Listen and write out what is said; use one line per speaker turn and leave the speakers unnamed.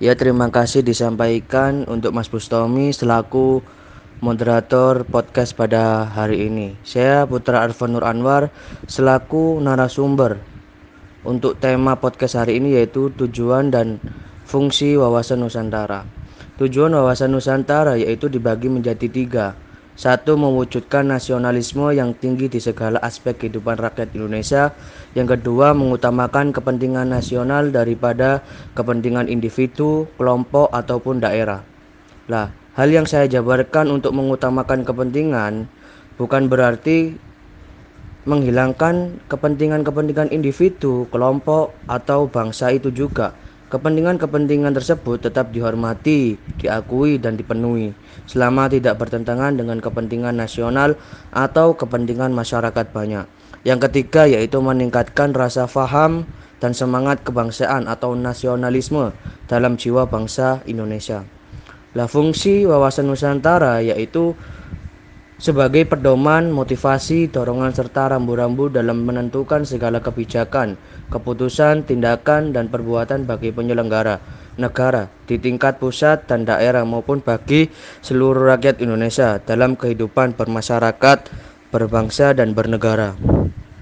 Ya terima kasih disampaikan untuk Mas Bustomi selaku moderator podcast pada hari ini. Saya Putra Arfan Nur Anwar selaku narasumber untuk tema podcast hari ini yaitu tujuan dan fungsi wawasan Nusantara. Tujuan wawasan Nusantara yaitu dibagi menjadi tiga. Satu, mewujudkan nasionalisme yang tinggi di segala aspek kehidupan rakyat Indonesia. Yang kedua, mengutamakan kepentingan nasional daripada kepentingan individu, kelompok, ataupun daerah. Lah, hal yang saya jabarkan untuk mengutamakan kepentingan bukan berarti menghilangkan kepentingan-kepentingan individu, kelompok, atau bangsa itu juga. Kepentingan-kepentingan tersebut tetap dihormati, diakui, dan dipenuhi selama tidak bertentangan dengan kepentingan nasional atau kepentingan masyarakat banyak. Yang ketiga yaitu meningkatkan rasa faham dan semangat kebangsaan atau nasionalisme dalam jiwa bangsa Indonesia. Lah fungsi wawasan Nusantara yaitu sebagai pedoman, motivasi, dorongan serta rambu-rambu dalam menentukan segala kebijakan, keputusan, tindakan, dan perbuatan bagi penyelenggara negara di tingkat pusat dan daerah maupun bagi seluruh rakyat Indonesia dalam kehidupan bermasyarakat, berbangsa, dan bernegara.